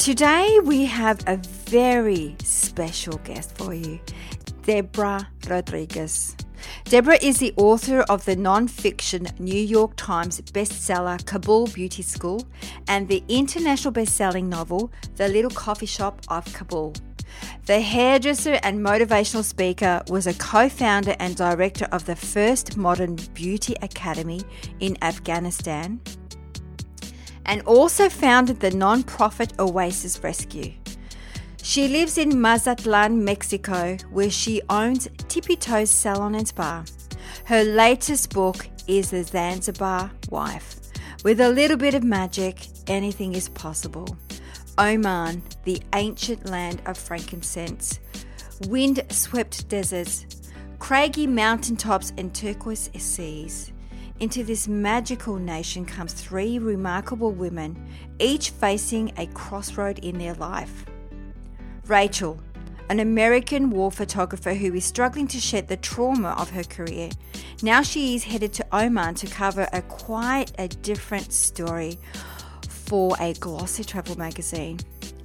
Today we have a very special guest for you, Deborah Rodriguez. Deborah is the author of the non-fiction New York Times bestseller Kabul Beauty School and the international best-selling novel The Little Coffee Shop of Kabul. The hairdresser and motivational speaker was a co founder and director of the first modern beauty academy in Afghanistan and also founded the non-profit Oasis Rescue. She lives in Mazatlan, Mexico, where she owns Tippy Toes Salon and Spa. Her latest book is The Zanzibar Wife. With a little bit of magic, anything is possible. Oman, the ancient land of frankincense, wind swept deserts, craggy mountaintops, and turquoise seas. Into this magical nation comes three remarkable women, each facing a crossroad in their life. Rachel, an American war photographer who is struggling to shed the trauma of her career. Now she is headed to Oman to cover a quite a different story for a glossy travel magazine.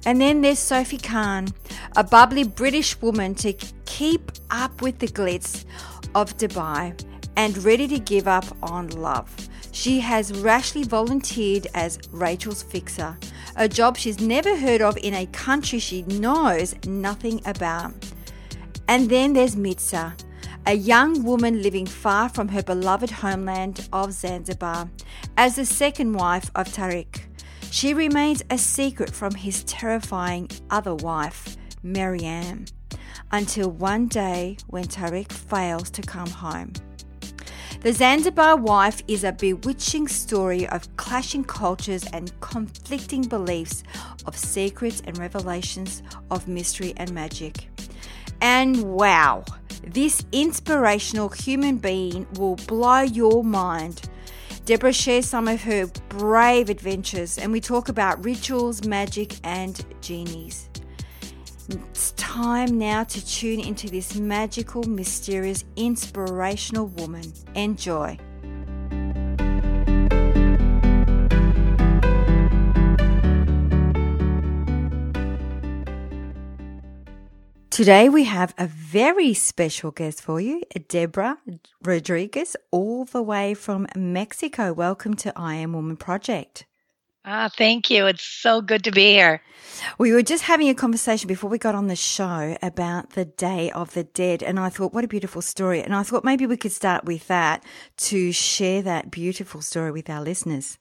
And then there's Sophie Khan, a bubbly British woman to keep up with the glitz of Dubai and ready to give up on love. She has rashly volunteered as Rachel's fixer, a job she's never heard of in a country she knows nothing about. And then there's Miza, a young woman living far from her beloved homeland of Zanzibar, as the second wife of Tariq. She remains a secret from his terrifying other wife, Maryam, until one day when Tariq fails to come home. The Zanzibar Wife is a bewitching story of clashing cultures and conflicting beliefs, of secrets and revelations, of mystery and magic. And wow, this inspirational human being will blow your mind. Deborah shares some of her brave adventures, and we talk about rituals, magic, and genies. It's time now to tune into this magical, mysterious, inspirational woman. Enjoy. Today we have a very special guest for you, Deborah Rodriguez, all the way from Mexico. Welcome to I Am Woman Project. Ah, thank you. It's so good to be here. We were just having a conversation before we got on the show about the Day of the Dead, and I thought, what a beautiful story. And I thought maybe we could start with that to share that beautiful story with our listeners.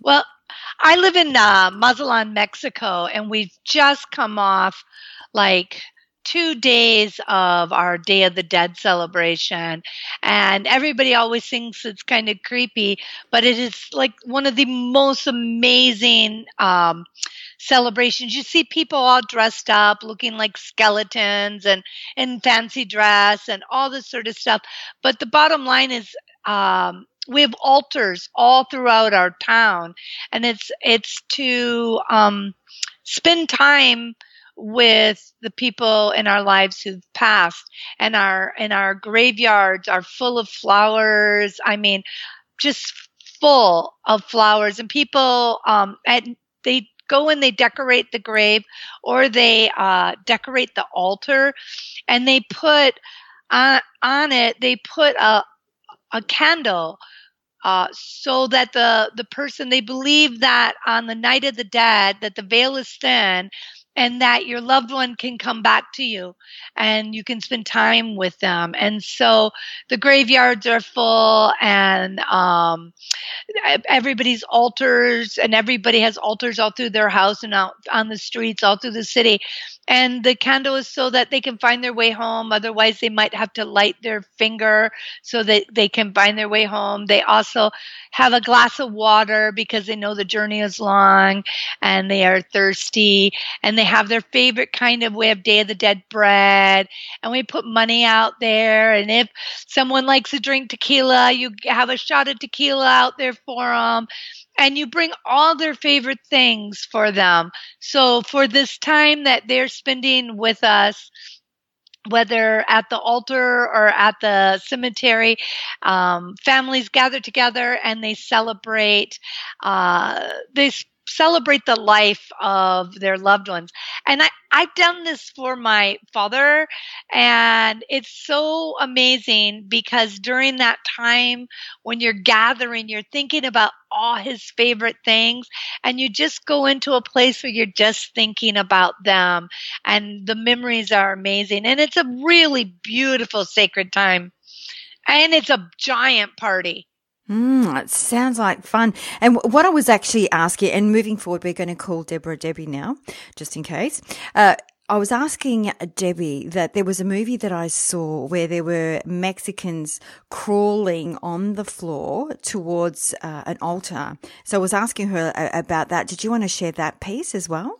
Well, I live in uh, Mazatlan, Mexico, and we've just come off like two days of our Day of the Dead celebration. And everybody always thinks it's kind of creepy, but it is like one of the most amazing um, celebrations. You see people all dressed up, looking like skeletons and in fancy dress and all this sort of stuff. But the bottom line is, um, we have altars all throughout our town, and it's it's to um, spend time with the people in our lives who've passed. And our and our graveyards are full of flowers. I mean just full of flowers. And people um and they go and they decorate the grave or they uh decorate the altar and they put on on it they put a a candle uh, so that the the person they believe that on the night of the dead that the veil is thin and that your loved one can come back to you and you can spend time with them. And so the graveyards are full and um, everybody's altars and everybody has altars all through their house and out on the streets all through the city and the candle is so that they can find their way home. Otherwise they might have to light their finger so that they can find their way home. They also have a glass of water because they know the journey is long and they are thirsty. And they have their favorite kind of way of day of the dead bread. And we put money out there. And if someone likes to drink tequila you have a shot of tequila out there for them and you bring all their favorite things for them. So for this time that they're spending with us, whether at the altar or at the cemetery, um, families gather together and they celebrate. Uh, they celebrate the life of their loved ones. And I, I've done this for my father, and it's so amazing because during that time when you're gathering, you're thinking about all his favorite things, and you just go into a place where you're just thinking about them, and the memories are amazing. And it's a really beautiful, sacred time. And it's a giant party. Mm, it sounds like fun. And what I was actually asking, and moving forward, we're going to call Deborah Debbie now, just in case. Uh, I was asking Debbie that there was a movie that I saw where there were Mexicans crawling on the floor towards uh, an altar. So I was asking her uh, about that. Did you want to share that piece as well?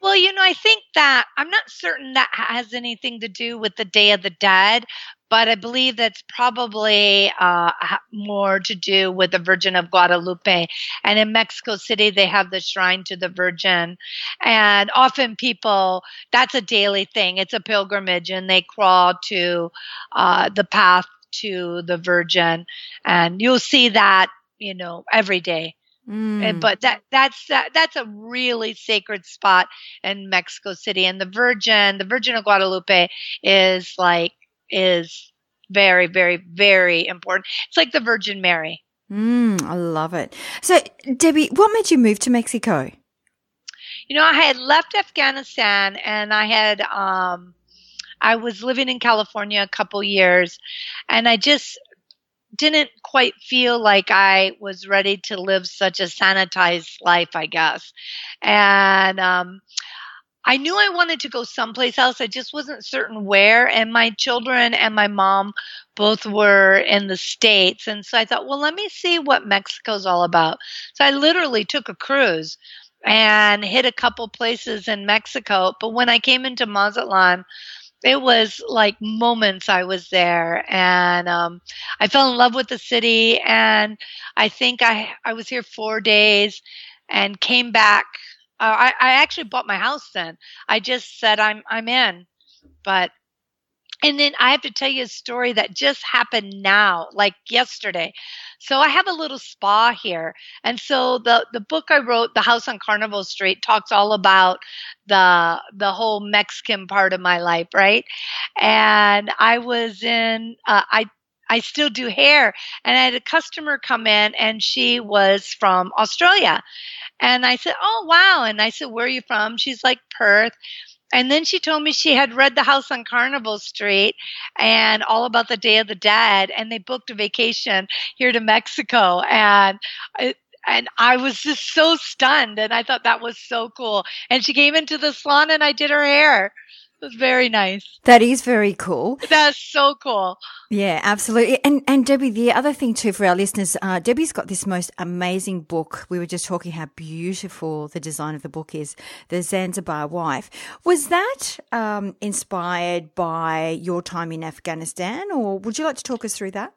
Well, you know, I think that I'm not certain that has anything to do with the Day of the Dead, but I believe that's probably uh, more to do with the Virgin of Guadalupe. And in Mexico City, they have the shrine to the Virgin. And often people, that's a daily thing, it's a pilgrimage, and they crawl to uh, the path to the Virgin. And you'll see that, you know, every day. Mm. But that that's that, that's a really sacred spot in Mexico City, and the Virgin, the Virgin of Guadalupe, is like is very, very, very important. It's like the Virgin Mary. Mm, I love it. So, Debbie, what made you move to Mexico? You know, I had left Afghanistan and I had, um, I was living in California a couple years and I just didn't quite feel like I was ready to live such a sanitized life, I guess. And, um, I knew I wanted to go someplace else. I just wasn't certain where. And my children and my mom both were in the States. And so I thought, well, let me see what Mexico's all about. So I literally took a cruise and hit a couple places in Mexico. But when I came into Mazatlan, it was like moments I was there and um, I fell in love with the city and I think I I was here 4 days and came back I, I actually bought my house then. I just said I'm I'm in, but and then I have to tell you a story that just happened now, like yesterday. So I have a little spa here. And so the, the book I wrote, The House on Carnival Street, talks all about the the whole Mexican part of my life, right? And I was in uh, I I still do hair. And I had a customer come in and she was from Australia. And I said, Oh, wow. And I said, Where are you from? She's like, Perth. And then she told me she had read The House on Carnival Street and all about the Day of the Dead, and they booked a vacation here to Mexico. And and I was just so stunned, and I thought that was so cool. And she came into the salon, and I did her hair. Was very nice. That is very cool. That's so cool. Yeah, absolutely. And and Debbie, the other thing too for our listeners, uh, Debbie's got this most amazing book. We were just talking how beautiful the design of the book is, The Zanzibar Wife. Was that um, inspired by your time in Afghanistan, or would you like to talk us through that?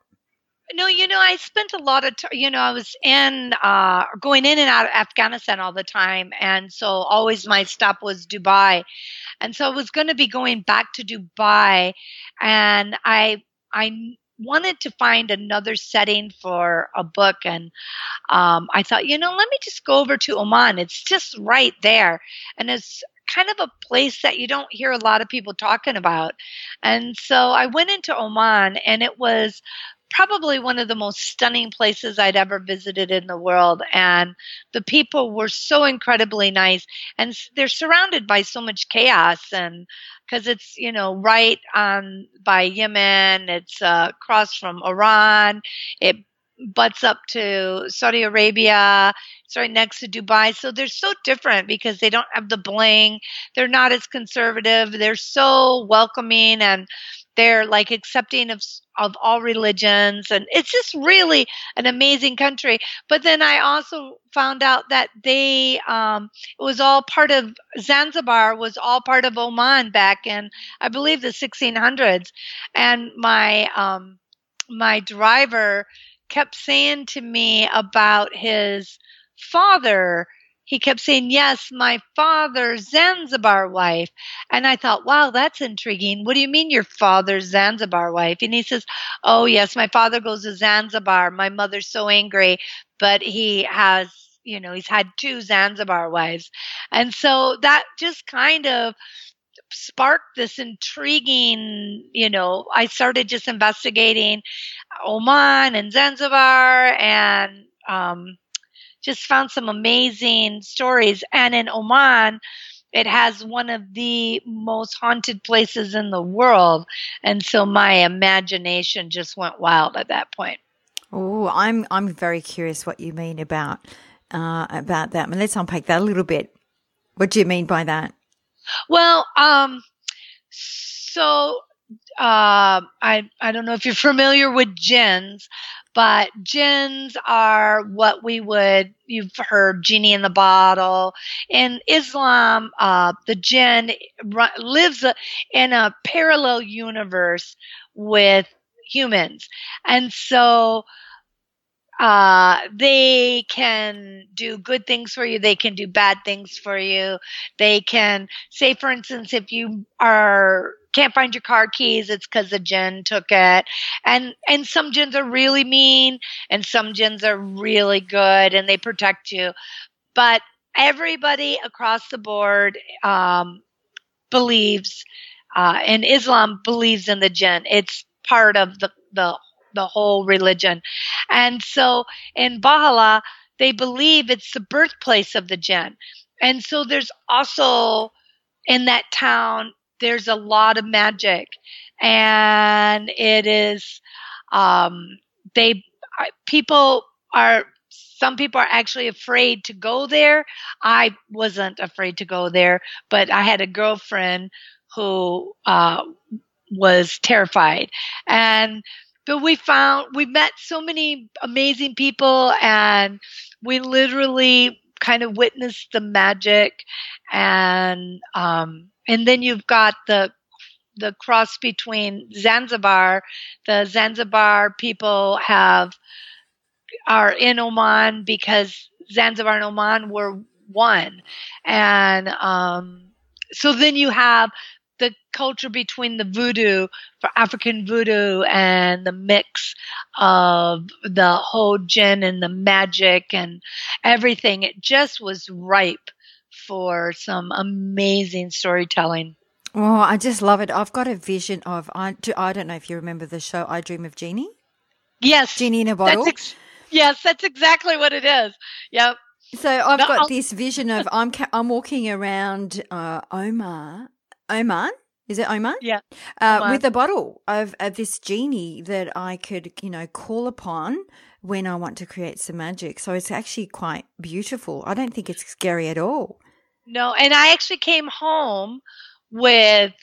No, you know, I spent a lot of time, you know, I was in, uh, going in and out of Afghanistan all the time. And so always my stop was Dubai. And so I was going to be going back to Dubai and I, I wanted to find another setting for a book and um, i thought you know let me just go over to oman it's just right there and it's kind of a place that you don't hear a lot of people talking about and so i went into oman and it was probably one of the most stunning places I'd ever visited in the world. And the people were so incredibly nice. And they're surrounded by so much chaos and because it's, you know, right on by Yemen, it's uh, across from Iran, it butts up to Saudi Arabia. It's right next to Dubai. So they're so different because they don't have the bling. They're not as conservative. They're so welcoming and they're like accepting of of all religions and it's just really an amazing country. But then i also found out that they um it was all part of zanzibar was all part of oman back in i believe the 1600s and my um my driver kept saying to me about his father he kept saying, Yes, my father's Zanzibar wife. And I thought, Wow, that's intriguing. What do you mean your father's Zanzibar wife? And he says, Oh, yes, my father goes to Zanzibar. My mother's so angry, but he has, you know, he's had two Zanzibar wives. And so that just kind of sparked this intriguing, you know, I started just investigating Oman and Zanzibar and, um, just found some amazing stories. And in Oman, it has one of the most haunted places in the world. And so my imagination just went wild at that point. Oh, I'm I'm very curious what you mean about uh, about that. I mean, let's unpack that a little bit. What do you mean by that? Well, um, so uh, I I don't know if you're familiar with jinns, but jinns are what we would you've heard genie in the bottle. In islam uh, the jinn lives in a parallel universe with humans. And so uh, they can do good things for you. They can do bad things for you. They can say, for instance, if you are can't find your car keys, it's because the jinn took it. And and some jinns are really mean, and some jinns are really good, and they protect you. But everybody across the board um, believes, uh, and Islam believes in the jinn. It's part of the the the whole religion. And so in Bahla, they believe it's the birthplace of the jinn. And so there's also in that town, there's a lot of magic. And it is, um, they, people are, some people are actually afraid to go there. I wasn't afraid to go there, but I had a girlfriend who, uh, was terrified. And but we found we met so many amazing people and we literally kind of witnessed the magic and um and then you've got the the cross between Zanzibar. The Zanzibar people have are in Oman because Zanzibar and Oman were one. And um so then you have the culture between the voodoo for African voodoo and the mix of the whole jinn and the magic and everything. It just was ripe for some amazing storytelling. Oh, I just love it. I've got a vision of I, I don't know if you remember the show I Dream of Jeannie. Yes, Genie in a bottle. That's ex- yes, that's exactly what it is. Yep. So I've got I'll- this vision of I'm I'm walking around uh, Omar Oman. Is it Oman? Yeah. Uh. With a bottle of, of this genie that I could, you know, call upon when I want to create some magic. So it's actually quite beautiful. I don't think it's scary at all. No, and I actually came home with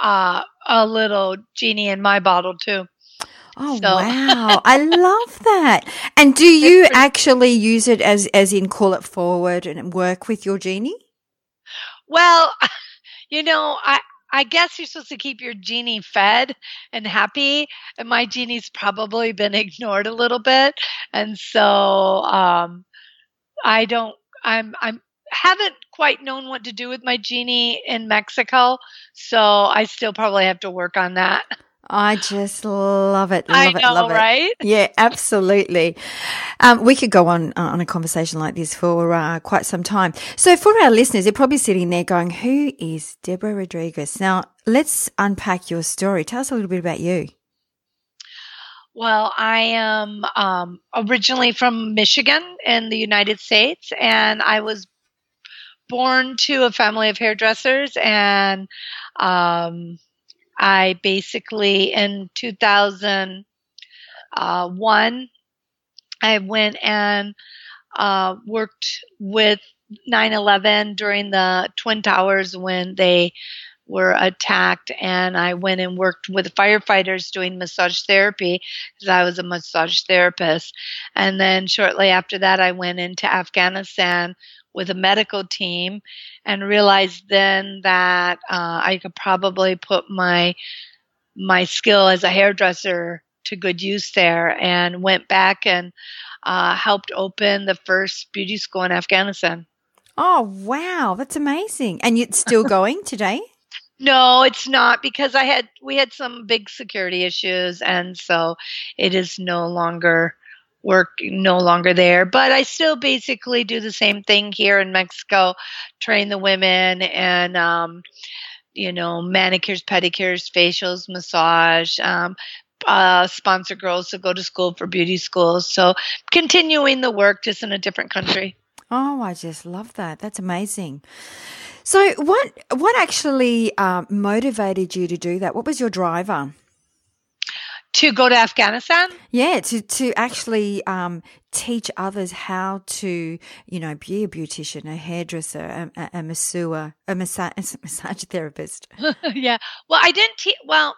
uh, a little genie in my bottle too. Oh so. wow! I love that. And do you actually use it as as in call it forward and work with your genie? Well, you know, I I guess you're supposed to keep your genie fed and happy, and my genie's probably been ignored a little bit, and so um, I don't. I'm I'm haven't quite known what to do with my genie in Mexico, so I still probably have to work on that. I just love it. Love I it. know, love right? It. Yeah, absolutely. Um, we could go on uh, on a conversation like this for uh, quite some time. So, for our listeners, they're probably sitting there going, "Who is Deborah Rodriguez?" Now, let's unpack your story. Tell us a little bit about you. Well, I am um, originally from Michigan in the United States, and I was born to a family of hairdressers, and um, I basically in 2001 uh, I went and uh, worked with 9/11 during the Twin Towers when they were attacked and I went and worked with firefighters doing massage therapy because I was a massage therapist. And then shortly after that, I went into Afghanistan with a medical team and realized then that uh, I could probably put my my skill as a hairdresser to good use there and went back and uh, helped open the first beauty school in Afghanistan. Oh, wow. That's amazing. And it's still going today? No, it's not because I had we had some big security issues and so it is no longer work no longer there but I still basically do the same thing here in Mexico train the women and um you know manicures pedicures facials massage um uh, sponsor girls to go to school for beauty schools so continuing the work just in a different country oh I just love that that's amazing so, what what actually um, motivated you to do that? What was your driver? To go to Afghanistan? Yeah, to to actually um, teach others how to, you know, be a beautician, a hairdresser, a, a, a masseur, a massage, massage therapist. yeah. Well, I didn't. Te- well,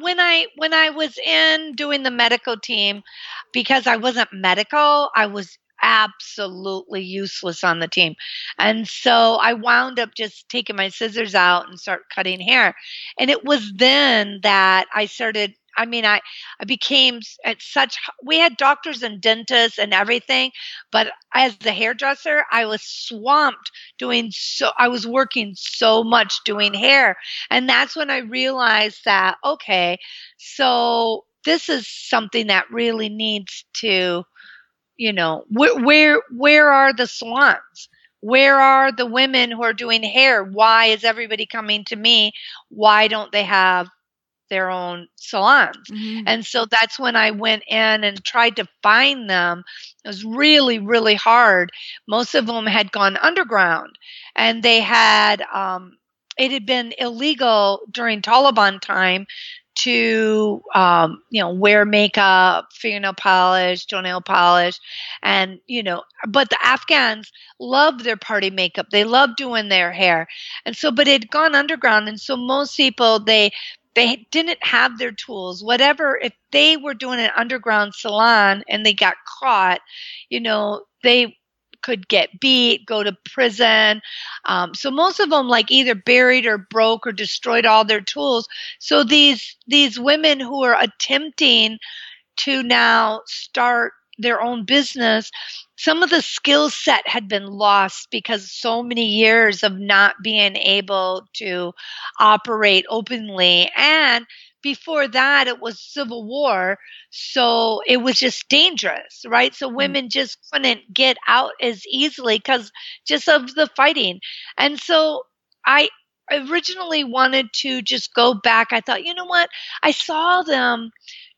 when I when I was in doing the medical team, because I wasn't medical, I was absolutely useless on the team. And so I wound up just taking my scissors out and start cutting hair. And it was then that I started I mean, I, I became at such, we had doctors and dentists and everything, but as the hairdresser, I was swamped doing so, I was working so much doing hair. And that's when I realized that, okay, so this is something that really needs to you know where where where are the salons where are the women who are doing hair? Why is everybody coming to me? Why don't they have their own salons mm-hmm. and so that's when i went in and tried to find them it was really really hard most of them had gone underground and they had um, it had been illegal during taliban time to um, you know wear makeup, fingernail polish, toenail polish, and you know, but the Afghans love their party makeup. They love doing their hair, and so but it had gone underground, and so most people they they didn't have their tools. Whatever if they were doing an underground salon and they got caught, you know, they could get beat, go to prison. Um, so most of them like either buried or broke or destroyed all their tools. So these these women who are attempting to now start their own business some of the skill set had been lost because so many years of not being able to operate openly. And before that it was civil war. So it was just dangerous right? So mm. women mm. just couldn't get out as easily because just of the fighting. And so i originally wanted to just go back. I thought you know what? I saw them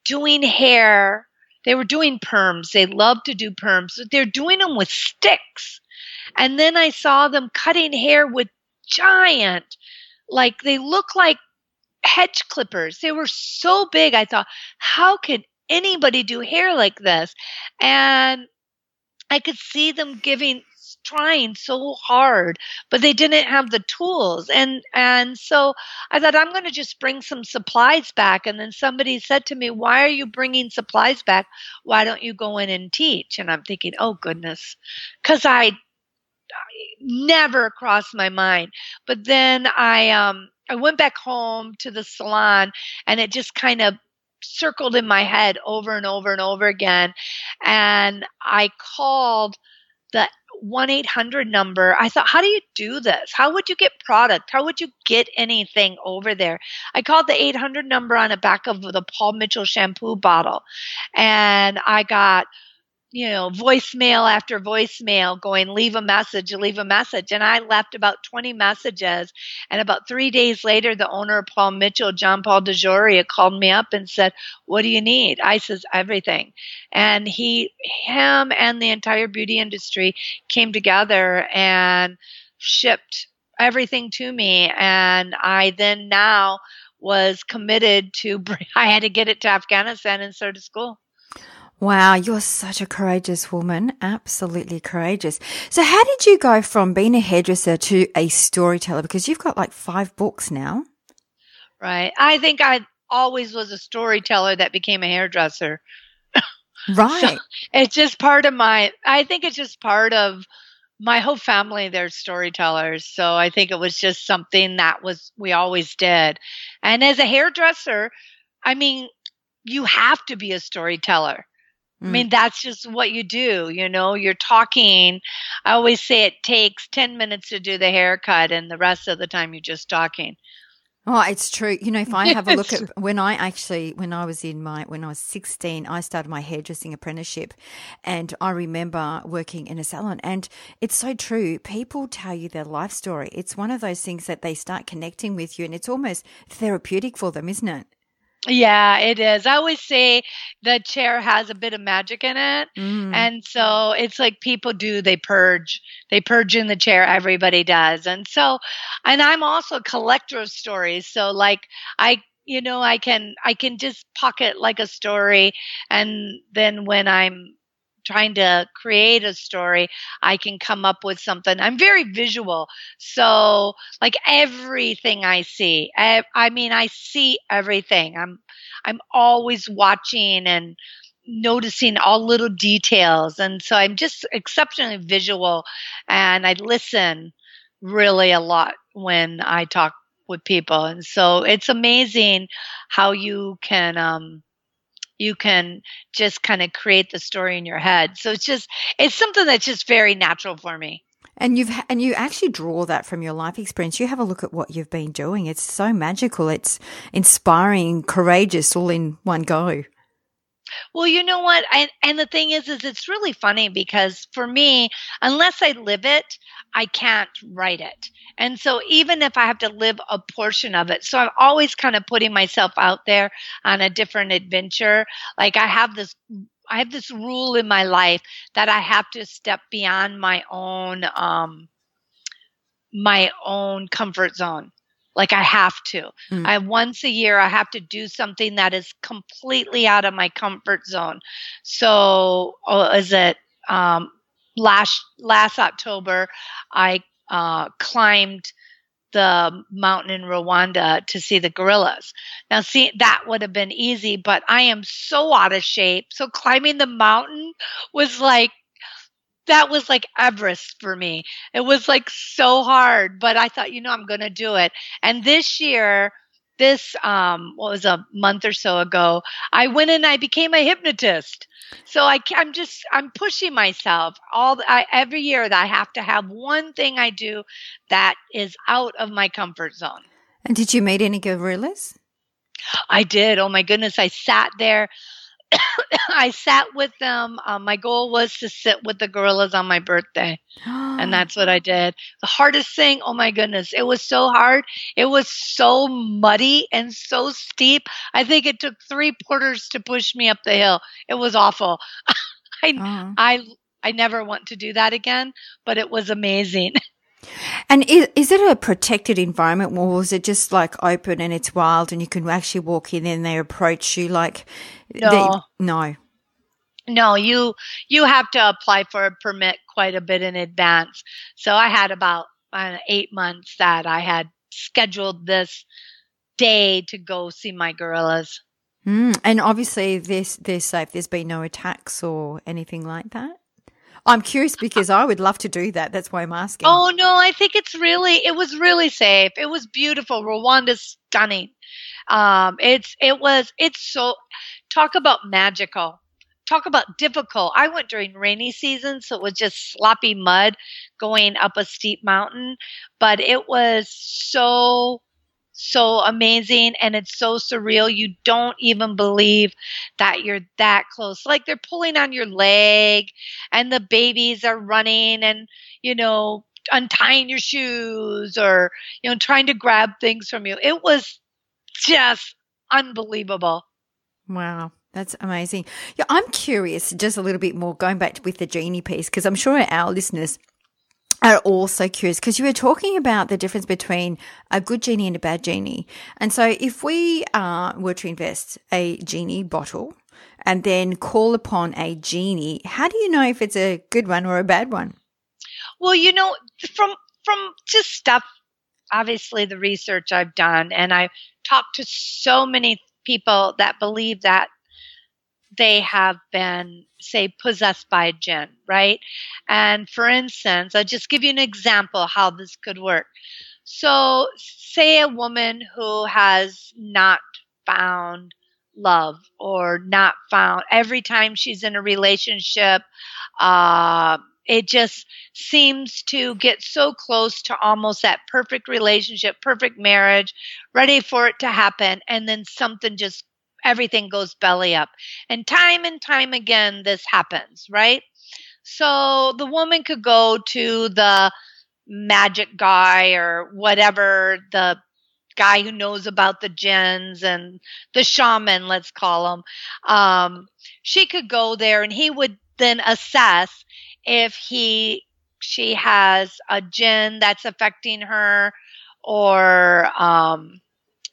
doing hair they were doing perms they love to do perms they're doing them with sticks and then i saw them cutting hair with giant like they look like hedge clippers. They were so big. I thought, how could anybody do hair like this? And I could see them giving trying so hard but they didn't have the tools. And and so i thought i'm going to just bring some supplies back. And then somebody said to me why are you bringing supplies back? Why don't you go in and teach? And i'm thinking oh goodness. Cuz i never crossed my mind. But then i um I went back home to the salon and it just kind of circled in my head over and over and over again. And I called the 1 800 number. I thought, how do you do this? How would you get product? How would you get anything over there? I called the 800 number on the back of the Paul Mitchell shampoo bottle and I got you know, voicemail after voicemail going, leave a message, leave a message. And I left about 20 messages. And about three days later, the owner of Paul Mitchell, John Paul DeJoria, called me up and said, What do you need? I says, Everything. And he, him and the entire beauty industry came together and shipped everything to me. And I then now was committed to, I had to get it to Afghanistan and start a school. Wow, you're such a courageous woman. Absolutely courageous. So, how did you go from being a hairdresser to a storyteller? Because you've got like five books now. Right. I think I always was a storyteller that became a hairdresser. Right. so it's just part of my, I think it's just part of my whole family. They're storytellers. So, I think it was just something that was, we always did. And as a hairdresser, I mean, you have to be a storyteller I mean, mm. that's just what you do. You know, you're talking. I always say it takes 10 minutes to do the haircut, and the rest of the time you're just talking. Oh, it's true. You know, if I have a look at when I actually, when I was in my, when I was 16, I started my hairdressing apprenticeship and I remember working in a salon and it's so true. People tell you their life story. It's one of those things that they start connecting with you and it's almost therapeutic for them, isn't it? Yeah, it is. I always say the chair has a bit of magic in it. Mm. And so it's like people do, they purge. They purge in the chair, everybody does. And so, and I'm also a collector of stories. So, like, I you know i can i can just pocket like a story and then when i'm trying to create a story, I can come up with something. I'm very visual. So like everything I see, I, I mean, I see everything. I'm, I'm always watching and noticing all little details. And so I'm just exceptionally visual and I listen really a lot when I talk with people. And so it's amazing how you can, um, you can just kind of create the story in your head. So it's just it's something that's just very natural for me. And you've and you actually draw that from your life experience. You have a look at what you've been doing. It's so magical. It's inspiring, courageous, all in one go. Well, you know what? And and the thing is is it's really funny because for me, unless I live it, I can't write it. And so even if I have to live a portion of it, so I'm always kind of putting myself out there on a different adventure. Like I have this I have this rule in my life that I have to step beyond my own um my own comfort zone. Like I have to. Mm. I once a year I have to do something that is completely out of my comfort zone. So oh, is it um last last October, I uh, climbed the mountain in Rwanda to see the gorillas. Now, see, that would have been easy, but I am so out of shape. So climbing the mountain was like, that was like Everest for me. It was like so hard, but I thought, you know, I'm going to do it. And this year, this um what was a month or so ago i went and i became a hypnotist. So I, i'm just i'm pushing myself all I, every year that i have to have one thing i do that is out of my comfort zone. And did you meet any gorillas i did. Oh my goodness i sat there I sat with them. Um, my goal was to sit with the gorillas on my birthday. and that's what I did. The hardest thing, oh my goodness, it was so hard. It was so muddy and so steep. I think it took three porters to push me up the hill. It was awful. I, uh-huh. I, I never want to do that again, but it was amazing. And is, is it a protected environment or is it just like open and it's wild and you can actually walk in and they approach you like no. They, no. No, you you have to apply for a permit quite a bit in advance. So I had about uh, eight months that I had scheduled this day to go see my gorillas. Mm, and obviously, this they're safe. There's been no attacks or anything like that. I'm curious because I would love to do that. That's why I'm asking. Oh no, I think it's really it was really safe. It was beautiful. Rwanda's stunning. Um, it's it was it's so talk about magical. Talk about difficult. I went during rainy season, so it was just sloppy mud going up a steep mountain, but it was so so amazing and it's so surreal. You don't even believe that you're that close. Like they're pulling on your leg and the babies are running and, you know, untying your shoes or, you know, trying to grab things from you. It was just unbelievable. Wow. That's amazing. Yeah, I'm curious just a little bit more going back with the genie piece because I'm sure our listeners are also curious because you were talking about the difference between a good genie and a bad genie. And so if we uh, were to invest a genie bottle and then call upon a genie, how do you know if it's a good one or a bad one? Well, you know, from from just stuff obviously the research I've done and I've talked to so many people that believe that they have been, say, possessed by jinn, right? And for instance, I'll just give you an example how this could work. So, say a woman who has not found love or not found every time she's in a relationship, uh, it just seems to get so close to almost that perfect relationship, perfect marriage, ready for it to happen, and then something just everything goes belly up. And time and time again, this happens, right? So the woman could go to the magic guy or whatever, the guy who knows about the jinns and the shaman, let's call him. Um, she could go there and he would then assess if he she has a jinn that's affecting her or um,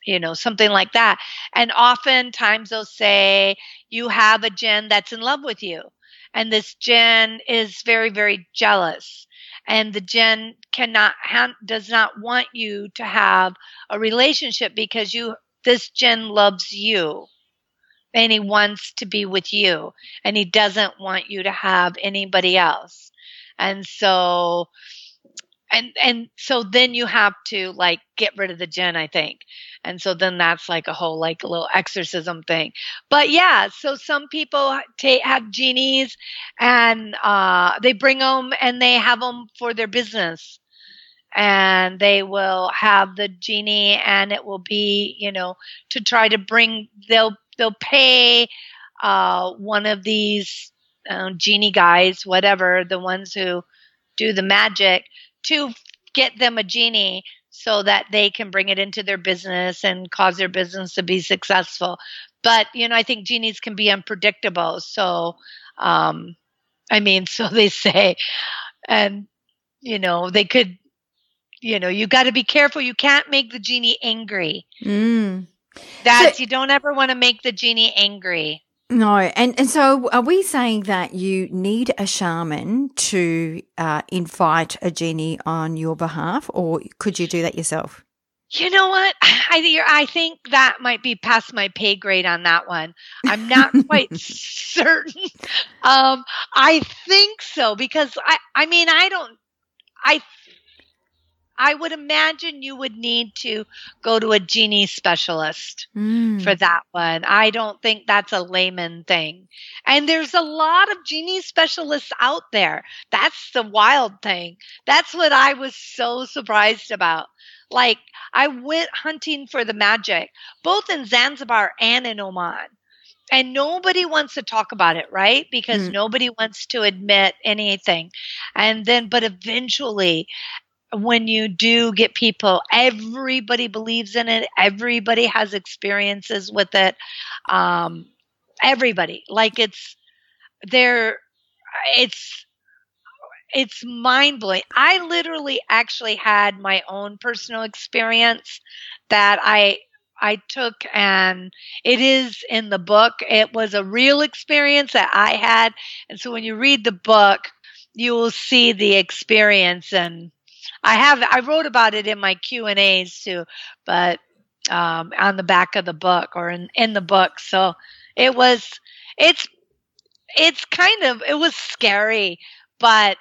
you know, something like that. And oftentimes they'll say, you have a jinn that's in love with you. And this jinn is very, very jealous. And the jinn cannot, does not want you to have a relationship because you, this jinn loves you and he wants to be with you and he doesn't want you to have anybody else. And so and and so then you have to like get rid of the jinn i think. And so then that's like a whole like a little exorcism thing. But yeah so some people have genies and uh, they bring them and they have them for their business. And they will have the genie and it will be you know to try to bring they'll they'll pay uh, one of these uh, genie guys whatever the ones who do the magic to get them a genie so that they can bring it into their business and cause their business to be successful. But, you know, I think genies can be unpredictable. So, um, I mean, so they say, and, you know, they could, you know, you got to be careful. You can't make the genie angry. Mm. That's, so, you don't ever want to make the genie angry. No, and and so are we saying that you need a shaman to uh, invite a genie on your behalf, or could you do that yourself? You know what? I I think that might be past my pay grade on that one. I'm not quite certain. Um, I think so because I I mean I don't I I would imagine you would need to go to a genie specialist mm. for that one. I don't think that's a layman thing. And there's a lot of genie specialists out there. That's the wild thing. That's what I was so surprised about. Like, I went hunting for the magic, both in Zanzibar and in Oman and nobody wants to talk about it right because mm. nobody wants to admit anything and then but eventually when you do get people, everybody believes in it. Everybody has experiences with it. Um, everybody, like it's there. It's it's mind blowing. I literally actually had my own personal experience that I I took and it is in the book. It was a real experience that I had. And so when you read the book, you will see the experience and I have I wrote about it in my Q and A's too, but um, on the back of the book or in in the book. So it was it's it's kind of it was scary, but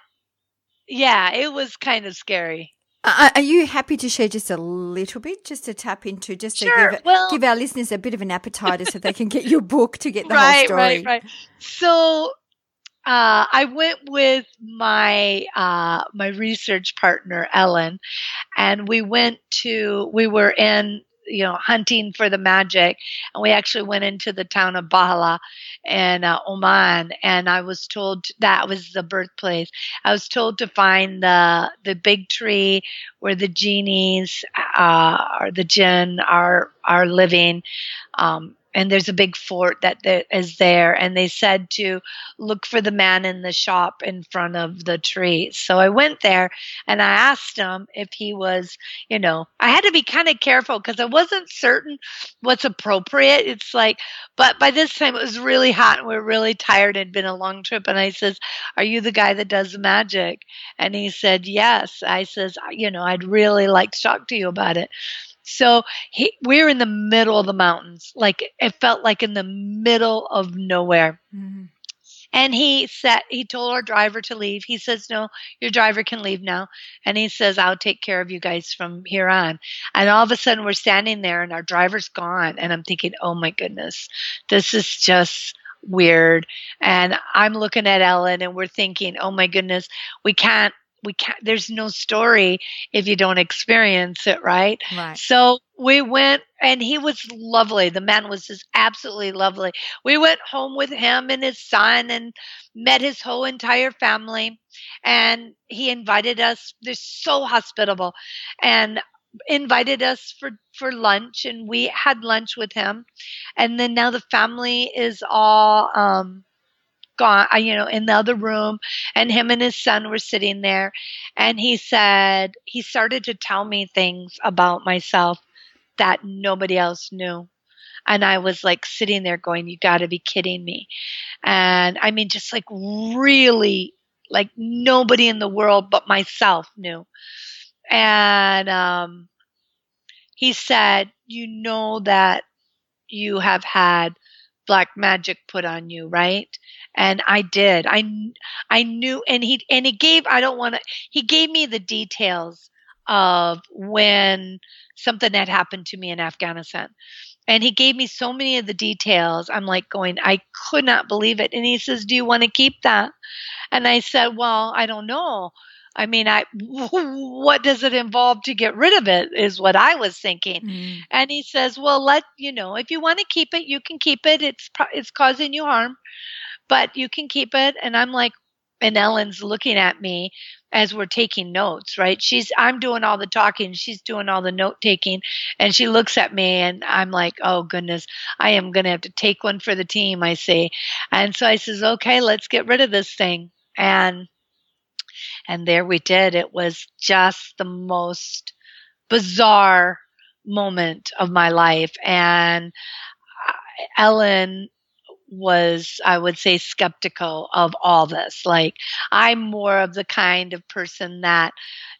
yeah, it was kind of scary. Uh, are you happy to share just a little bit, just to tap into, just sure. to give, well, give our listeners a bit of an appetizer so they can get your book to get the right, whole story? Right, right, right. So uh, I went with my uh, my research partner Ellen, and we went to we were in you know, hunting for the magic. And we actually went into the town of Bahla in uh, Oman, and I was told that was the birthplace. I was told to find the the big tree where the genies uh, or the jinn are are living. Um, and there's a big fort that is there and they said to look for the man in the shop in front of the tree. So i went there and i asked him if he was you know i had to be kind of careful because i wasn't certain what's appropriate. It's like but by this time it was really hot and we are really tired it had been a long trip and i says are you the guy that does magic? And he said yes. I says you know i'd really like to talk to you about it so he, we're in the middle of the mountains. Like it felt like in the middle of nowhere. Mm-hmm. And he said, he told our driver to leave. He says, no, your driver can leave now. And he says, I'll take care of you guys from here on. And all of a sudden we're standing there and our driver's gone. And I'm thinking, oh my goodness, this is just weird. And I'm looking at Ellen and we're thinking, oh my goodness, we can't we can't there's no story if you don't experience it right? Right. So we went and he was lovely. The man was just absolutely lovely. We went home with him and his son and met his whole entire family. And he invited us they're so hospitable and invited us for for lunch and we had lunch with him. And then now the family is all um gone, you know, in the other room, and him and his son were sitting there. And he said, he started to tell me things about myself that nobody else knew. And I was like sitting there going, You got to be kidding me. And I mean, just like really, like nobody in the world but myself knew. And um, he said, You know that you have had black magic put on you, right? and I did. I I knew, and he and he gave. I don't want to. He gave me the details of when something had happened to me in Afghanistan. And he gave me so many of the details. I'm like going, I could not believe it. And he says, Do you want to keep that? And I said, Well, I don't know. I mean, I what does it involve to get rid of it is what I was thinking. Mm. And he says, "Well, let you know if you want to keep it, you can keep it. It's it's causing you harm, but you can keep it. And I'm like, and Ellen's looking at me as we're taking notes, right? She's, I'm doing all the talking. She's doing all the note taking. And she looks at me and I'm like, oh goodness, I am going to have to take one for the team, I say. And so I says, okay, let's get rid of this thing. And, and there we did. It was just the most bizarre moment of my life. And Ellen was, I would say, skeptical of all this. Like, I'm more of the kind of person that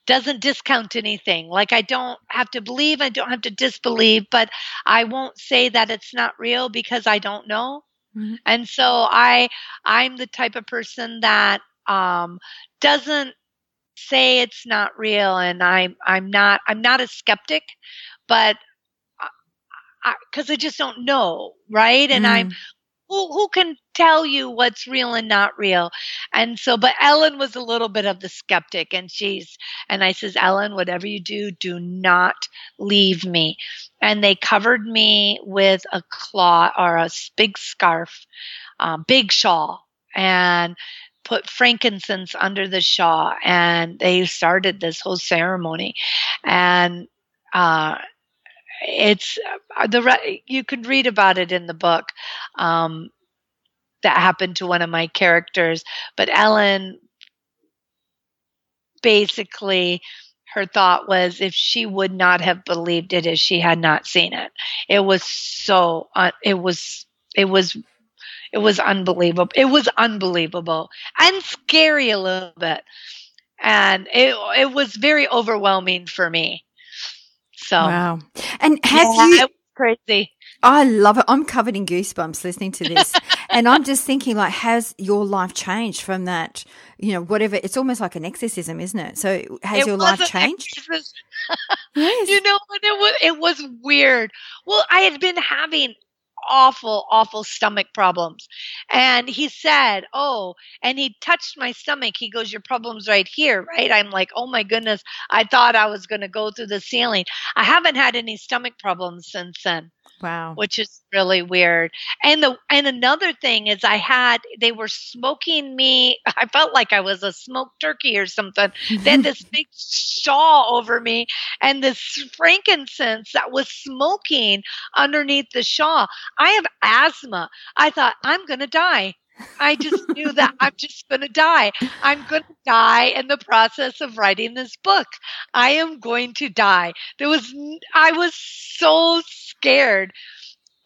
doesn't discount anything. Like, I don't have to believe, I don't have to disbelieve, but I won't say that it's not real because I don't know. Mm-hmm. And so I, I'm the type of person that um, doesn't say it's not real, and I'm, I'm not, I'm not a skeptic, but because uh, I, I, just don't know, right? And mm. I'm who who can tell you what's real and not real and so but ellen was a little bit of the skeptic and she's and i says ellen whatever you do do not leave me and they covered me with a cloth or a big scarf um, big shawl and put frankincense under the shawl and they started this whole ceremony. And uh it's uh, the you could read about it in the book um, that happened to one of my characters but ellen basically her thought was if she would not have believed it if she had not seen it. It was so uh, it was it was it was unbelievable it was unbelievable and scary a little bit and it it was very overwhelming for me so wow. And have yeah, you crazy? Oh, I love it. I'm covered in goosebumps listening to this. and I'm just thinking like, has your life changed from that, you know, whatever it's almost like an exorcism, isn't it? So has it your life changed? yes. You know, it was it was weird. Well, I had been having awful, awful stomach problems. And he said, Oh, and he touched my stomach. He goes, Your problem's right here, right? I'm like, Oh my goodness. I thought I was going to go through the ceiling. I haven't had any stomach problems since then. Wow. Which is really weird. And the and another thing is I had they were smoking me. I felt like I was a smoked turkey or something. They had this big shawl over me and this frankincense that was smoking underneath the shawl. I have asthma. I thought I'm going to die. I just knew that I'm just going to die. I'm going to die in the process of writing this book. I am going to die. There was, I was so scared.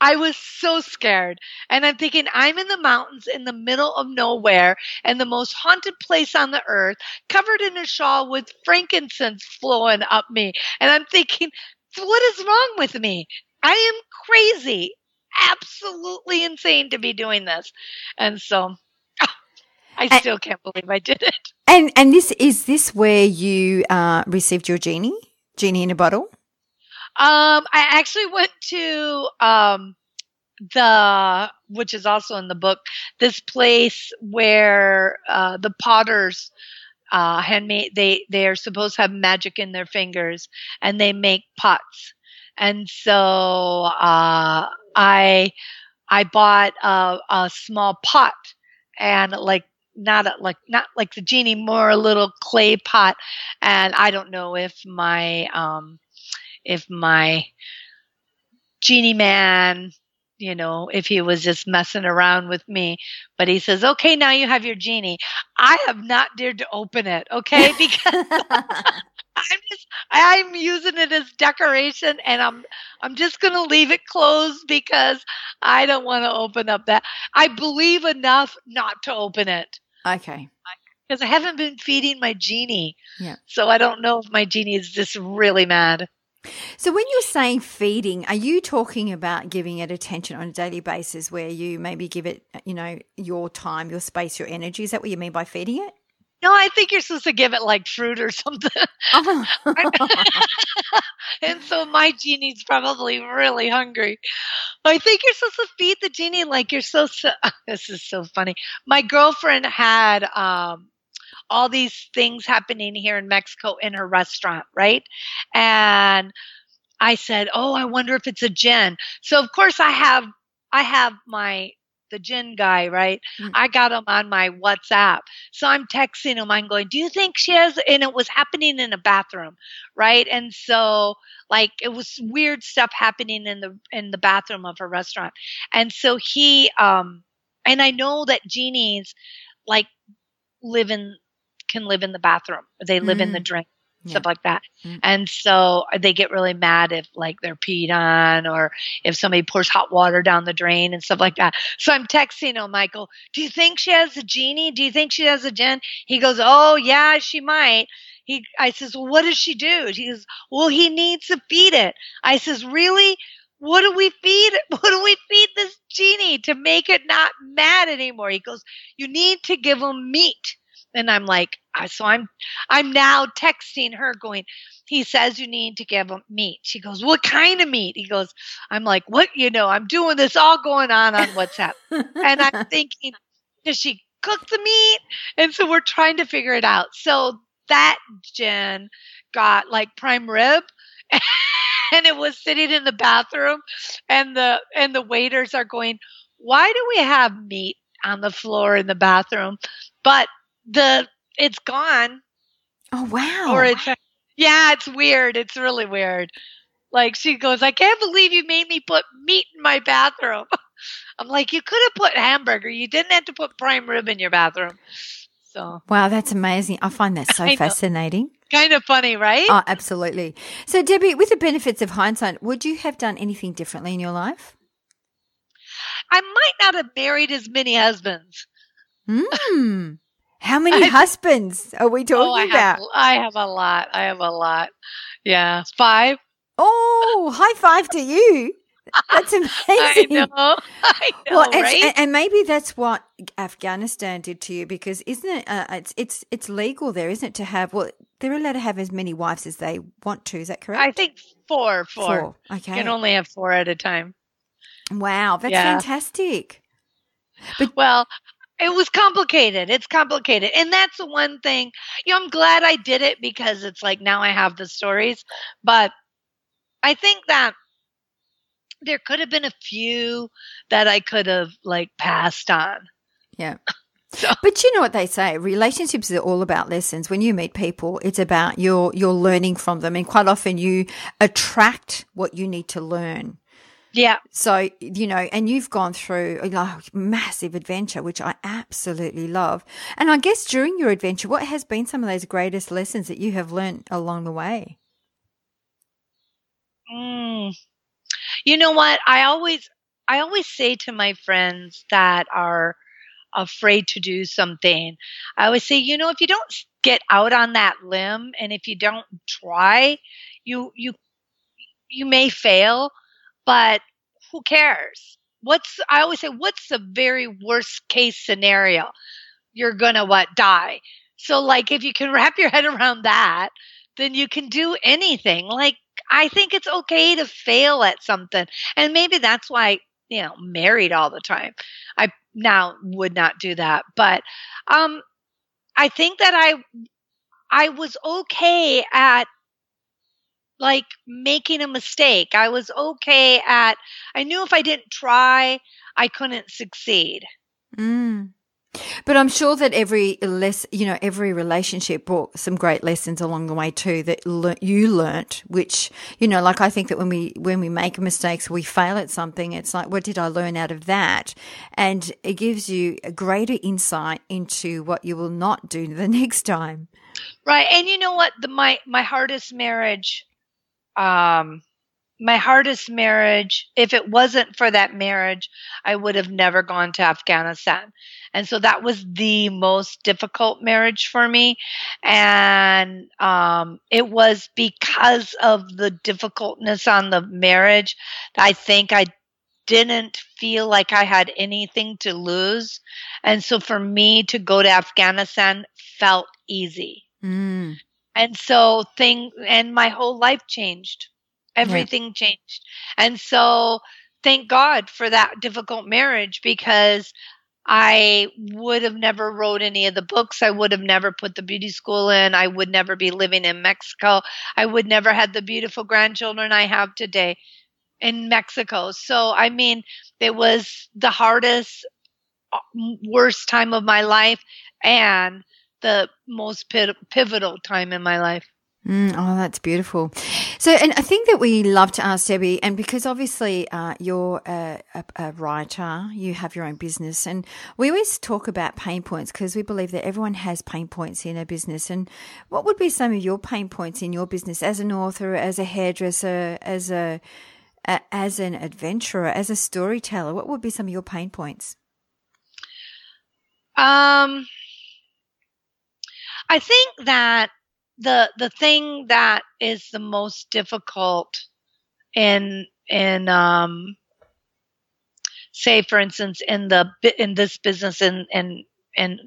I was so scared. And I'm thinking, I'm in the mountains in the middle of nowhere and the most haunted place on the earth, covered in a shawl with frankincense flowing up me. And I'm thinking, what is wrong with me? I am crazy absolutely insane to be doing this. And so I still can't believe I did it. And and this is this where you uh, received your genie, genie in a bottle. Um, I actually went to um the which is also in the book this place where uh, the potters uh, handmade they they are supposed to have magic in their fingers and they make pots and so uh, I I bought a, a small pot and like not a, like not like the genie, more a little clay pot, and I don't know if my um if my genie man you know, if he was just messing around with me. But he says, okay, now you have your genie. I have not dared to open it, okay? Because I'm just I'm using it as decoration and I'm I'm just going to leave it closed because I don't want to open up that. I believe enough not to open it. Okay. Because I haven't been feeding my genie. Yeah. So I don't know if my genie is just really mad. So when you're saying feeding, are you talking about giving it attention on a daily basis where you maybe give it, you know, your time, your space, your energy? Is that what you mean by feeding it? No, I think you're supposed to give it like fruit or something. Oh. and so my genie's probably really hungry. I think you're supposed to feed the genie like you're so. so this is so funny. My girlfriend had um, all these things happening here in Mexico in her restaurant, right? And I said, "Oh, I wonder if it's a jinn." So of course I have I have my the jinn guy, right? Mm. I got him on my WhatsApp. So I'm texting him. I'm going, do you think she has, and it was happening in a bathroom, right? And so like it was weird stuff happening in the, in the bathroom of her restaurant. And so he, um, and I know that genies like live in, can live in the bathroom. They live mm. in the mm. drink yeah. stuff like that. Mm-hmm. And so they get really mad if like they're peed on or if somebody pours hot water down the drain and stuff like that. So I'm texting him, Michael, do you think she has a genie? Do you think she has a jinn? He goes, Oh yeah, she might. He, I says, well, what does she do? He goes, well, he needs to feed it. I says, really? What do we feed? What do we feed this genie to make it not mad anymore? He goes, you need to give him meat. And I'm like, uh, so I'm, I'm now texting her going, he says you need to give him meat. She goes, what kind of meat? He goes, I'm like, what, you know, I'm doing this all going on on WhatsApp. and I'm thinking, does she cook the meat? And so we're trying to figure it out. So that jinn got like prime rib. and it was sitting in the bathroom and the and the waiters are going why do we have meat on the floor in the bathroom but the it's gone. Oh wow. Or it's yeah, it's weird. It's really weird. Like she goes, I can't believe you made me put meat in my bathroom. I'm like, you could have put hamburger. You didn't have to put prime rib in your bathroom. So Wow, that's amazing. I find that so fascinating. Kind of funny, right? Oh, absolutely. So Debbie, with the benefits of hindsight, would you have done anything differently in your life? I might not have married as many husbands. Hmm. How many husbands are we talking oh, I about? Have, I have a lot. I have a lot. Yeah, five. Oh, high five to you. That's amazing. I know. I know, well, right? and, and, maybe that's what Afghanistan did to you because isn't it? Uh, it's it's it's legal there, isn't it? To have well, they're allowed to have as many wives as they want to. Is that correct? I think four. Four. Four. Okay. You can only have four at a time. Wow, that's yeah. fantastic. But well, it was complicated. It's complicated. And that's the one thing, you know, I'm glad I did it because it's like now I have the stories. But I think that there could have been a few that I could have like passed on. Yeah. So. But you know what they say, relationships are all about lessons. When you meet people, it's about your you're learning from them and quite often you attract what you need to learn. Yeah. So, you know, and you've gone through a like, massive adventure, which I absolutely love. And I guess during your adventure, what has been some of those greatest lessons that you have learned along the way? Mm. You know what? I always, I always say to my friends that are afraid to do something, I always say, you know, if you don't get out on that limb and if you don't try, you, you, you may fail but who cares? What's I always say, what's the very worst case scenario? You're gonna what die. So like if you can wrap your head around that, then you can do anything. Like I think it's okay to fail at something. And maybe that's why, you know, married all the time. I now would not do that. But um I think that I I was okay at like making a mistake. I was okay at, I knew if I didn't try, I couldn't succeed. Mm. But I'm sure that every less, you know, every relationship brought some great lessons along the way too that le- you learnt. Which, you know, like I think that when we when we make mistakes, we fail at something. It's like, what did I learn out of that? And it gives you a greater insight into what you will not do the next time. Right, and you know what? The my my hardest marriage um, my hardest marriage, if it wasn't for that marriage, I would have never gone to Afghanistan. And so that was the most difficult marriage for me. And um, it was because of the difficultness on the marriage I think I didn't feel like I had anything to lose. And so for me to go to Afghanistan felt easy. Mm. And so thing and my whole life changed. Everything yeah. changed. And so thank God for that difficult marriage because I would have never wrote any of the books. I would have never put the beauty school in. I would never be living in Mexico. I would never had the beautiful grandchildren I have today in Mexico. So I mean, it was the hardest uh, worst time of my life and the most pivotal time in my life. Mm, oh, that's beautiful. So, and I think that we love to ask Debbie, and because obviously uh, you're a, a, a, writer, you have your own business, and we always talk about pain points because we believe that everyone has pain points in a business. And what would be some of your pain points in your business as an author, as a hairdresser, as a, a as an adventurer, as a storyteller? What would be some of your pain points? Um I think that the the thing that is the most difficult in in um say for instance in the in this business in in in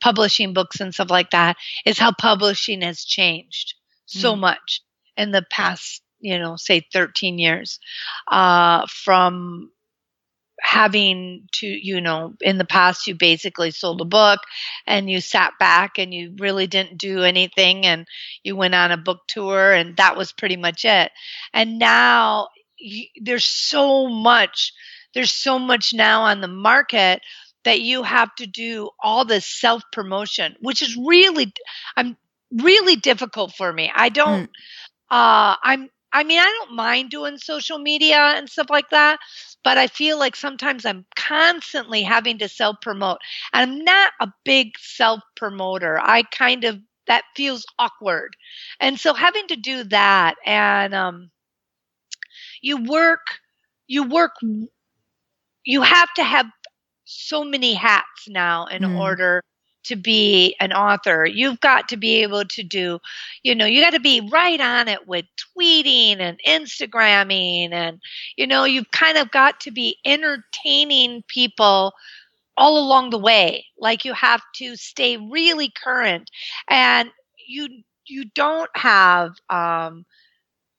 publishing books and stuff like that is how publishing has changed so mm. much in the past you know say 13 years uh from having to, you know, in the past, you basically sold a book and you sat back and you really didn't do anything and you went on a book tour and that was pretty much it. And now you, there's so much, there's so much now on the market that you have to do all this self promotion, which is really, I'm really difficult for me. I don't, mm. uh, I'm, I mean, I don't mind doing social media and stuff like that, but I feel like sometimes I'm constantly having to self promote. And I'm not a big self promoter. I kind of, that feels awkward. And so having to do that and, um, you work, you work, you have to have so many hats now in mm. order to be an author. You've got to be able to do, you know, you got to be right on it with tweeting and Instagramming. And, you know, you've kind of got to be entertaining people all along the way. Like you have to stay really current and you, you don't have, um,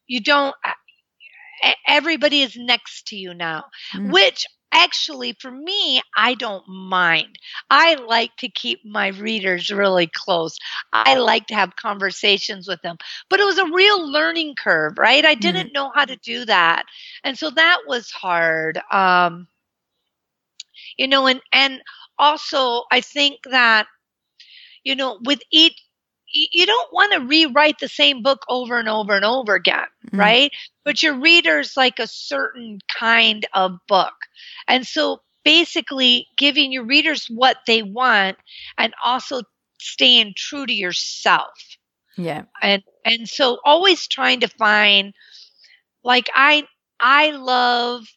you don't, everybody is next to you now, mm. which actually for me i don't mind. I like to keep my readers really close. I like to have conversations with them. But it was a real learning curve right? I didn't mm. know how to do that. And so that was hard um you know and and also i think that you know with each you don't want to rewrite the same book over and over and over again, mm-hmm. right? But your readers like a certain kind of book. And so basically giving your readers what they want and also staying true to yourself. Yeah. And and so always trying to find like I I love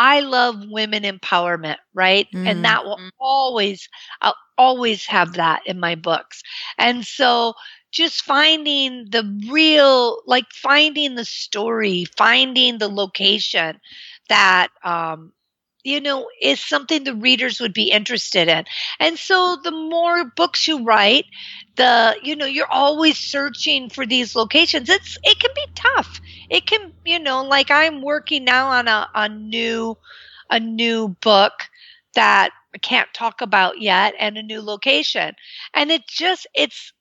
I love women empowerment, right? Mm. And that will always, I'll always have that in my books. And so just finding the real, like finding the story, finding the location that, um, you know, is something the readers would be interested in. And so the more books you write, the, you know, you're always searching for these locations. It's, it can be tough. It can, you know, like I'm working now on a, a new, a new book that I can't talk about yet and a new location. And it just, it's,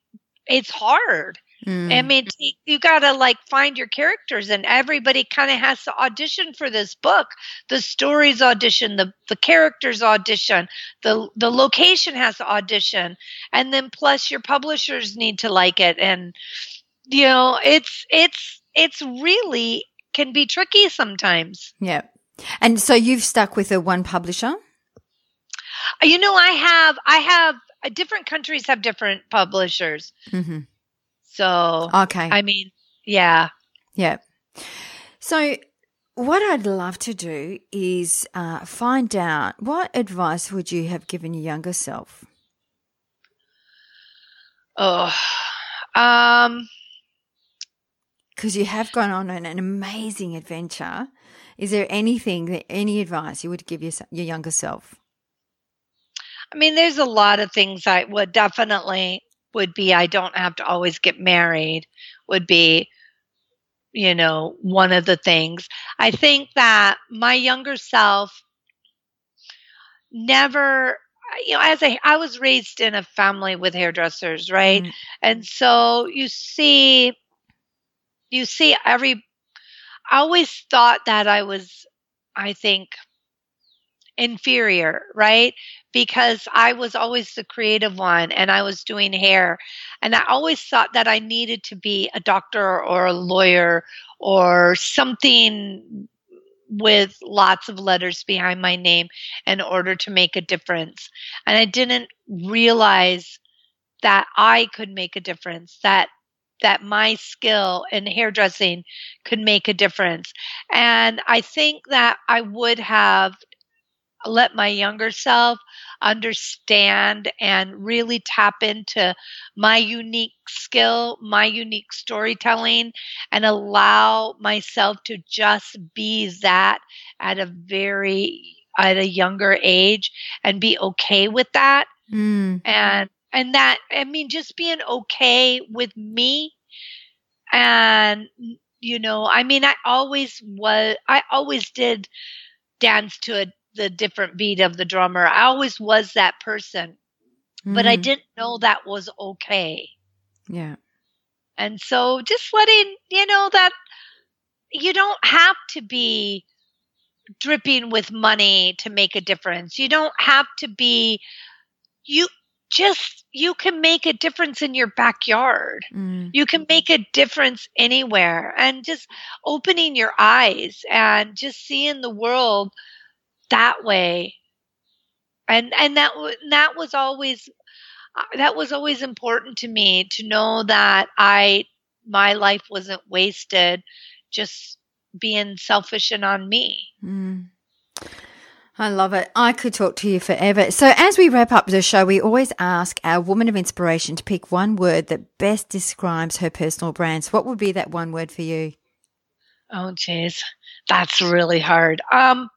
it's hard. Mm. I mean, you got to like find your characters, and everybody kind of has to audition for this book. The stories audition, the the characters audition, the the location has to audition, and then plus your publishers need to like it, and you know, it's it's it's really can be tricky sometimes. Yeah, and so you've stuck with a one publisher. You know, I have, I have, different countries have different publishers. Mm-hmm. So, okay. I mean, yeah. Yeah. So, what I'd love to do is uh, find out what advice would you have given your younger self? Oh, um, because you have gone on an, an amazing adventure. Is there anything that any advice you would give your, your younger self? I mean, there's a lot of things I would definitely would be I don't have to always get married would be you know one of the things. I think that my younger self never you know as a I was raised in a family with hairdressers, right? Mm. And so you see you see every I always thought that I was I think inferior, right? Because I was always the creative one and I was doing hair. And I always thought that I needed to be a doctor or a lawyer or something with lots of letters behind my name in order to make a difference. And I didn't realize that I could make a difference, that that my skill in hairdressing could make a difference. And I think that I would have let my younger self understand and really tap into my unique skill, my unique storytelling, and allow myself to just be that at a very at a younger age and be okay with that. Mm. And and that I mean just being okay with me and you know, I mean I always was I always did dance to a the different beat of the drummer. I always was that person, mm. but I mm. didn't know that was okay. Yeah. And so just letting, you know, that you don't have to be dripping with money to make a difference. You don't have to be, you just, you can make a difference in your backyard. Mm. You can make a difference anywhere and just opening your eyes and just seeing the world that way and and that that was always uh, that was always important to me to know that I my life wasn't wasted just being selfish and on me. Mm. I love it. I could talk to you forever. So, as we wrap up the show, we always ask our woman of inspiration to pick one word that best describes her personal brands. What would be that one word for you? Oh, jeez, that's really hard. Um,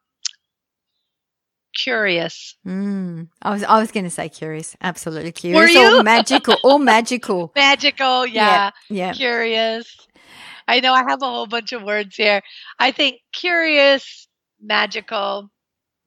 curious. Mm. I was I was going to say curious. Absolutely curious. Were you? Or magical. Or magical. Magical, yeah. Yeah. Curious. I know I have a whole bunch of words here. I think curious, magical,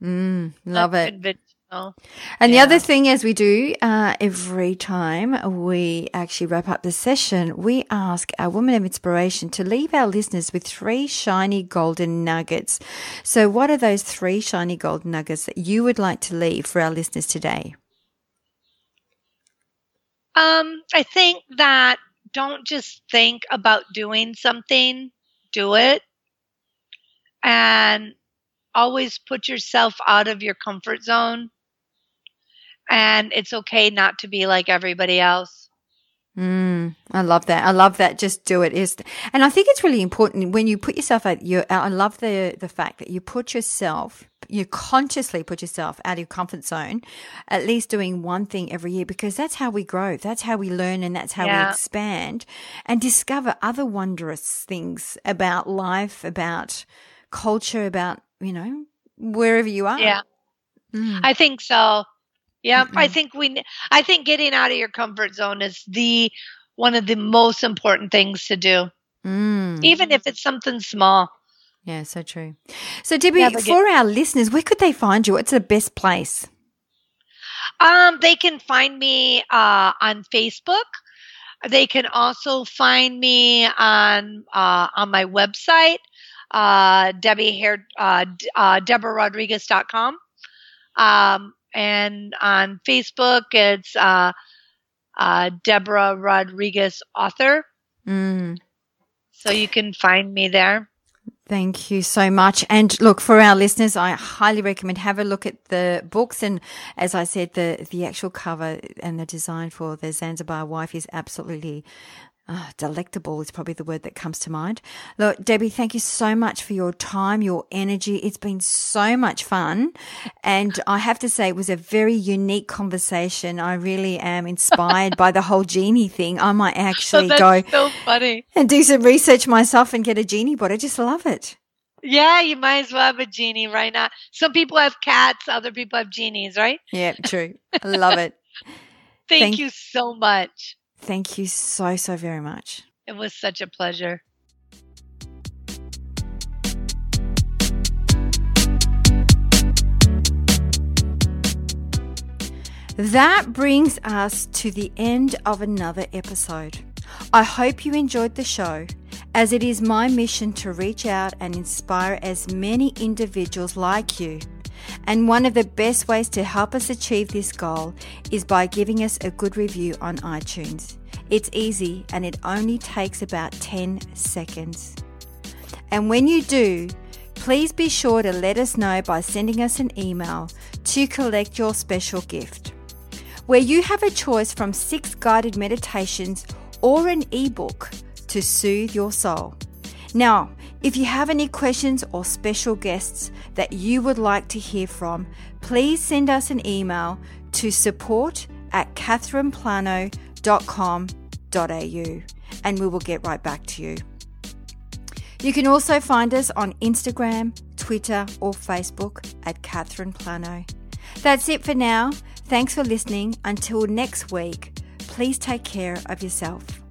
Mm, love it. Unconventional. And the other thing, as we do uh, every time we actually wrap up the session, we ask our woman of inspiration to leave our listeners with three shiny golden nuggets. So, what are those three shiny golden nuggets that you would like to leave for our listeners today? Um, I think that don't just think about doing something, do it. And always put yourself out of your comfort zone. And it's okay not to be like everybody else. Mm, I love that. I love that. Just do it. Is and I think it's really important when you put yourself out. You, I love the the fact that you put yourself, you consciously put yourself out of your comfort zone, at least doing one thing every year because that's how we grow. That's how we learn, and that's how we expand and discover other wondrous things about life, about culture, about you know wherever you are. Yeah. Mm. I think so. Yeah, I Mm-mm. think we I think getting out of your comfort zone is the one of the most important things to do. Mm. Even if it's something small. Yeah, so true. So, Debbie, Yeah, but get- for our listeners, where could they find you? What's the best place? Um, they can find me uh, on Facebook. They can also find me on uh, on my website, uh, Debbie Hair, uh, uh, DeborahRodriguez.com. Um, and on Facebook, it's uh, uh, Deborah Rodriguez Author. Mm. So you can find me there. Thank you so much. And look, for our listeners, I highly recommend have a look at the books. And as I said, the, the actual cover and the design for the Zanzibar wife is absolutely uh, delectable is probably the word that comes to mind. Look, Debbie, thank you so much for your time, your energy. It's been so much fun. And I have to say, it was a very unique conversation. I really am inspired by the whole genie thing. I might actually that's go so funny. and do some research myself and get a genie but I just love it. Yeah, you might as well have a genie right now. Some people have cats, other people have genies, right? Yeah, true. I love it. Thank, Thank- you so much. Thank you so, so very much. It was such a pleasure. That brings us to the end of another episode. I hope you enjoyed the show, as it is my mission to reach out and inspire as many individuals like you. And one of the best ways to help us achieve this goal is by giving us a good review on iTunes. It's easy and it only takes about 10 seconds. And when you do, please be sure to let us know by sending us an email to collect your special gift, where you have a choice from six guided meditations or an ebook to soothe your soul. Now, if you have any questions or special guests that you would like to hear from, please send us an email to support at catherineplano.com.au and we will get right back to you. You can also find us on Instagram, Twitter, or Facebook at Catherine Plano. That's it for now. Thanks for listening. Until next week, please take care of yourself.